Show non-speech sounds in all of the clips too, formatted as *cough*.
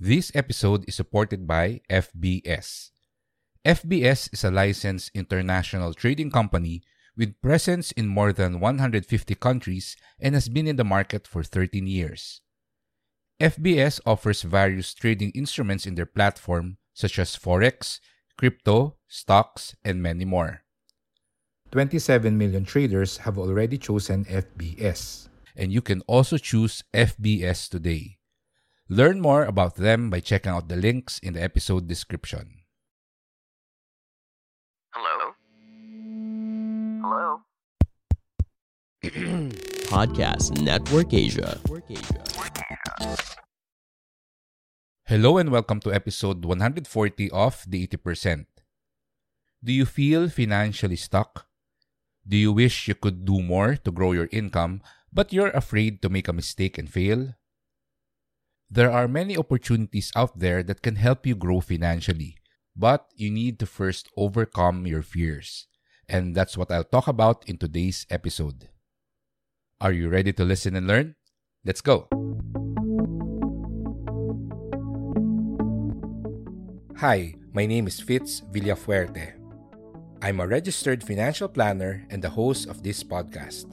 This episode is supported by FBS. FBS is a licensed international trading company with presence in more than 150 countries and has been in the market for 13 years. FBS offers various trading instruments in their platform, such as Forex, crypto, stocks, and many more. 27 million traders have already chosen FBS, and you can also choose FBS today. Learn more about them by checking out the links in the episode description. Hello? Hello? *clears throat* Podcast Network Asia. Hello and welcome to episode 140 of The 80%. Do you feel financially stuck? Do you wish you could do more to grow your income, but you're afraid to make a mistake and fail? There are many opportunities out there that can help you grow financially, but you need to first overcome your fears. And that's what I'll talk about in today's episode. Are you ready to listen and learn? Let's go! Hi, my name is Fitz Villafuerte. I'm a registered financial planner and the host of this podcast,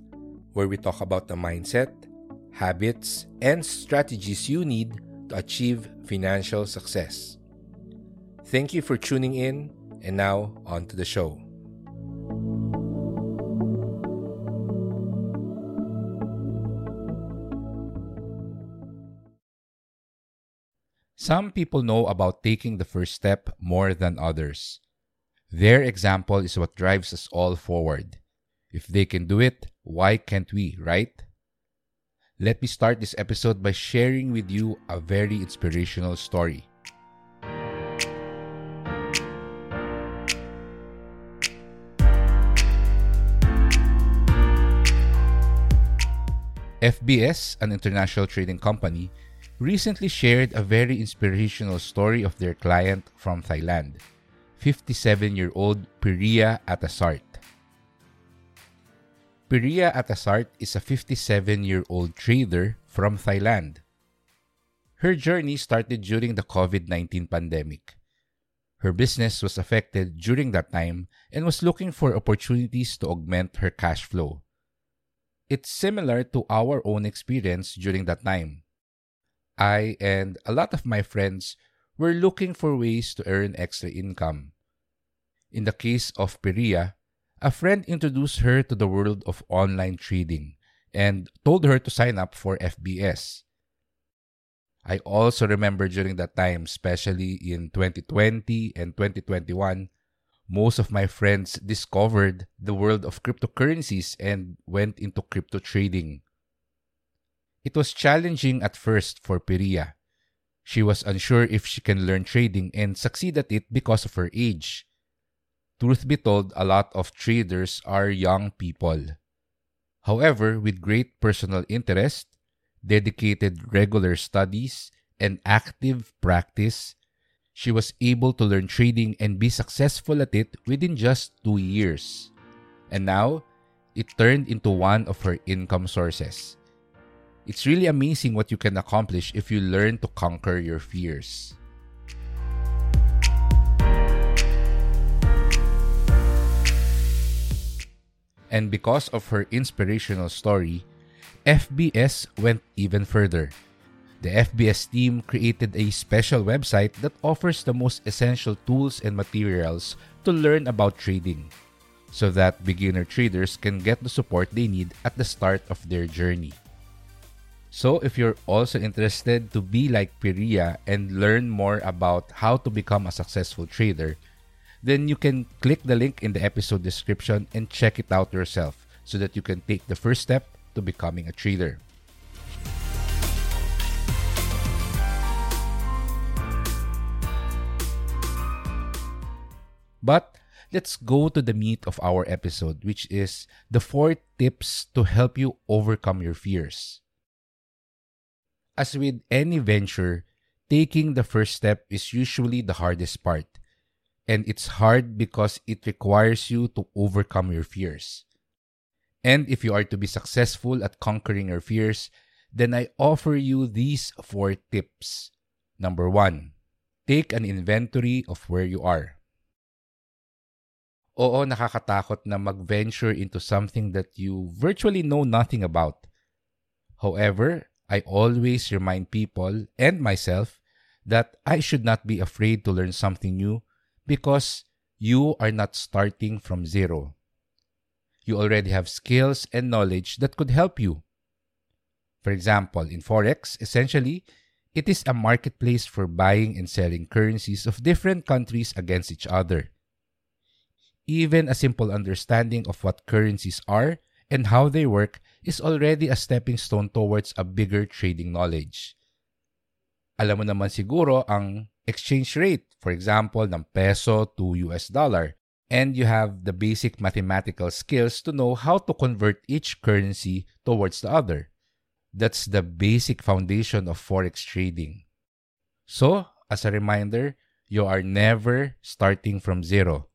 where we talk about the mindset, habits, and strategies you need to achieve financial success. Thank you for tuning in, and now on to the show. Some people know about taking the first step more than others. Their example is what drives us all forward. If they can do it, why can't we, right? Let me start this episode by sharing with you a very inspirational story. FBS, an international trading company, recently shared a very inspirational story of their client from Thailand, 57 year old Priya Atasart. Priya Atasart is a 57 year old trader from Thailand. Her journey started during the COVID 19 pandemic. Her business was affected during that time and was looking for opportunities to augment her cash flow. It's similar to our own experience during that time. I and a lot of my friends were looking for ways to earn extra income. In the case of Priya, a friend introduced her to the world of online trading and told her to sign up for FBS. I also remember during that time, especially in 2020 and 2021, most of my friends discovered the world of cryptocurrencies and went into crypto trading. It was challenging at first for Priya. She was unsure if she can learn trading and succeed at it because of her age. Truth be told, a lot of traders are young people. However, with great personal interest, dedicated regular studies, and active practice, she was able to learn trading and be successful at it within just two years. And now, it turned into one of her income sources. It's really amazing what you can accomplish if you learn to conquer your fears. And because of her inspirational story, FBS went even further. The FBS team created a special website that offers the most essential tools and materials to learn about trading so that beginner traders can get the support they need at the start of their journey. So, if you're also interested to be like Priya and learn more about how to become a successful trader, then you can click the link in the episode description and check it out yourself so that you can take the first step to becoming a trader. But let's go to the meat of our episode, which is the four tips to help you overcome your fears. As with any venture, taking the first step is usually the hardest part. And it's hard because it requires you to overcome your fears. And if you are to be successful at conquering your fears, then I offer you these four tips. Number one, take an inventory of where you are. Oo, nakakatakot na mag-venture into something that you virtually know nothing about. However, I always remind people and myself that I should not be afraid to learn something new because you are not starting from zero. You already have skills and knowledge that could help you. For example, in Forex, essentially, it is a marketplace for buying and selling currencies of different countries against each other. Even a simple understanding of what currencies are and how they work is already a stepping stone towards a bigger trading knowledge. Alam mo naman siguro ang exchange rate, for example, ng peso to US dollar. And you have the basic mathematical skills to know how to convert each currency towards the other. That's the basic foundation of forex trading. So, as a reminder, you are never starting from zero.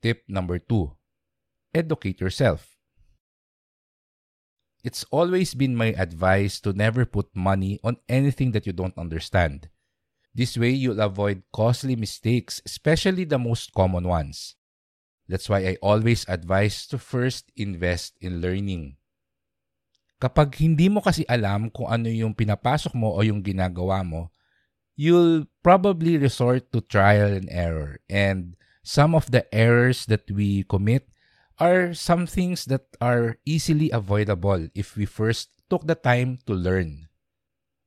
Tip number two educate yourself. It's always been my advice to never put money on anything that you don't understand. This way, you'll avoid costly mistakes, especially the most common ones. That's why I always advise to first invest in learning. Kapag hindi mo kasi alam kung ano yung pinapasok mo o yung ginagawa mo, you'll probably resort to trial and error. And some of the errors that we commit are some things that are easily avoidable if we first took the time to learn.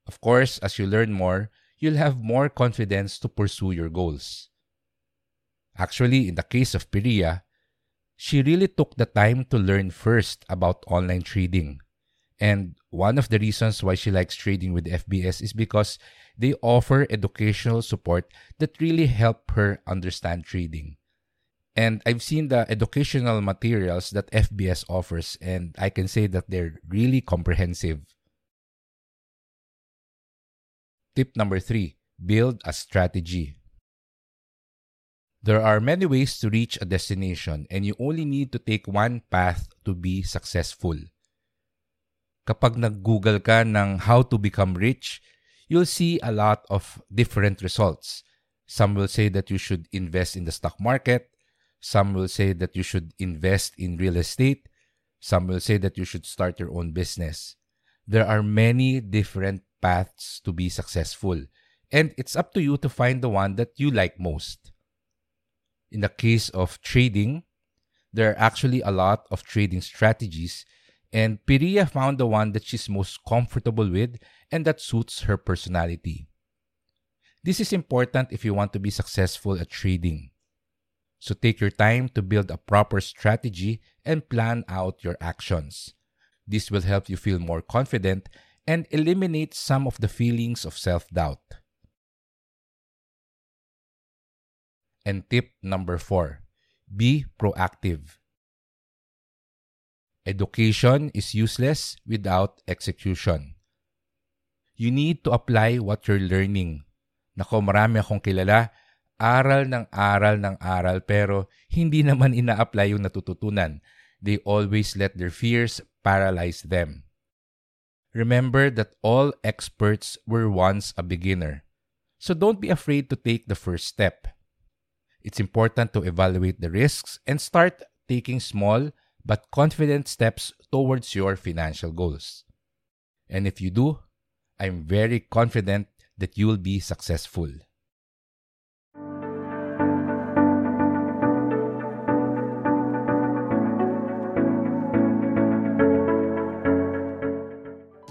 Of course, as you learn more, you'll have more confidence to pursue your goals. Actually, in the case of Priya, she really took the time to learn first about online trading. And one of the reasons why she likes trading with FBS is because they offer educational support that really help her understand trading. And I've seen the educational materials that FBS offers, and I can say that they're really comprehensive. Tip number three build a strategy. There are many ways to reach a destination, and you only need to take one path to be successful. Kapag nag-Google ka ng how to become rich, you'll see a lot of different results. Some will say that you should invest in the stock market. Some will say that you should invest in real estate. Some will say that you should start your own business. There are many different paths to be successful, and it's up to you to find the one that you like most. In the case of trading, there are actually a lot of trading strategies, and Priya found the one that she's most comfortable with and that suits her personality. This is important if you want to be successful at trading. So take your time to build a proper strategy and plan out your actions. This will help you feel more confident and eliminate some of the feelings of self doubt. And tip number four be proactive. Education is useless without execution. You need to apply what you're learning. Nako, marami akong kilala aral ng aral ng aral pero hindi *laughs* naman ina-apply yung natututunan. They always let their fears paralyze them. Remember that all experts were once a beginner. So don't be afraid to take the first step. It's important to evaluate the risks and start taking small but confident steps towards your financial goals. And if you do, I'm very confident that you'll be successful.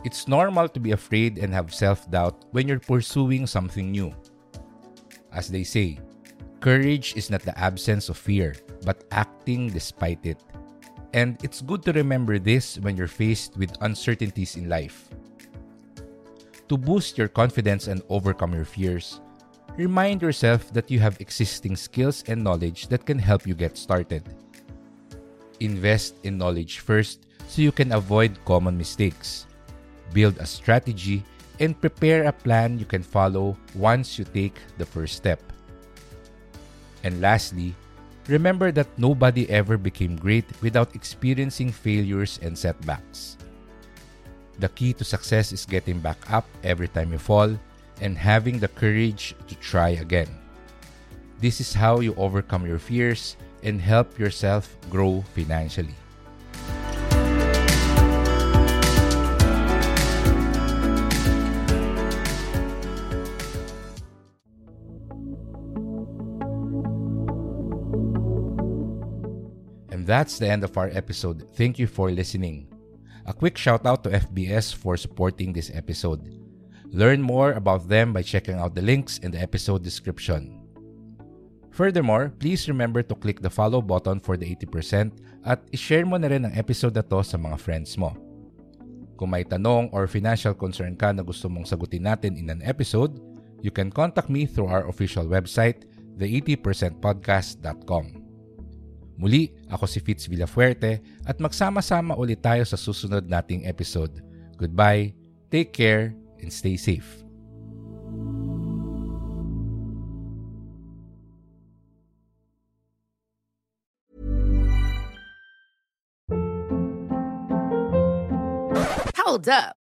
It's normal to be afraid and have self doubt when you're pursuing something new. As they say, courage is not the absence of fear, but acting despite it. And it's good to remember this when you're faced with uncertainties in life. To boost your confidence and overcome your fears, remind yourself that you have existing skills and knowledge that can help you get started. Invest in knowledge first so you can avoid common mistakes. Build a strategy and prepare a plan you can follow once you take the first step. And lastly, remember that nobody ever became great without experiencing failures and setbacks. The key to success is getting back up every time you fall and having the courage to try again. This is how you overcome your fears and help yourself grow financially. That's the end of our episode. Thank you for listening. A quick shout out to FBS for supporting this episode. Learn more about them by checking out the links in the episode description. Furthermore, please remember to click the follow button for the 80% at ishare mo na rin ang episode na to sa mga friends mo. Kung may tanong or financial concern ka na gusto mong sagutin natin in an episode, you can contact me through our official website, the80percentpodcast.com. Muli, ako si Fitz Villafuerte at magsama-sama ulit tayo sa susunod nating episode. Goodbye, take care, and stay safe. Hold up.